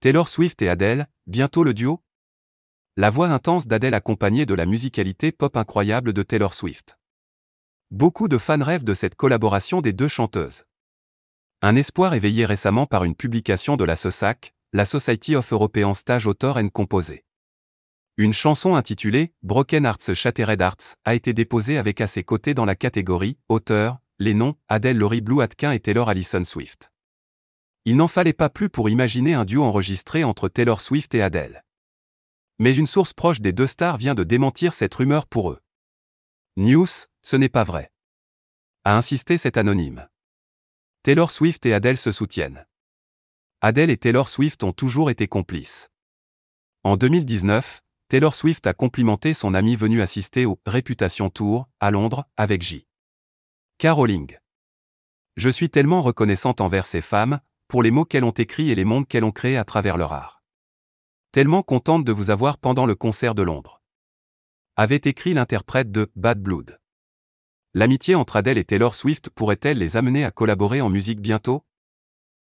Taylor Swift et Adele, bientôt le duo? La voix intense d'Adele accompagnée de la musicalité pop incroyable de Taylor Swift. Beaucoup de fans rêvent de cette collaboration des deux chanteuses. Un espoir éveillé récemment par une publication de la SOSAC, la Society of European Stage Author and Composé. Une chanson intitulée Broken Hearts Shattered Hearts a été déposée avec à ses côtés dans la catégorie Auteur, les noms Adele Laurie Blue Atkin et Taylor Allison Swift. Il n'en fallait pas plus pour imaginer un duo enregistré entre Taylor Swift et Adele. Mais une source proche des deux stars vient de démentir cette rumeur pour eux. News, ce n'est pas vrai. A insisté cet anonyme. Taylor Swift et Adele se soutiennent. Adele et Taylor Swift ont toujours été complices. En 2019, Taylor Swift a complimenté son ami venu assister au Réputation Tour, à Londres, avec J. Caroling. Je suis tellement reconnaissante envers ces femmes, pour les mots qu'elles ont écrits et les mondes qu'elles ont créés à travers leur art. Tellement contente de vous avoir pendant le concert de Londres. Avait écrit l'interprète de Bad Blood. L'amitié entre Adele et Taylor Swift pourrait-elle les amener à collaborer en musique bientôt?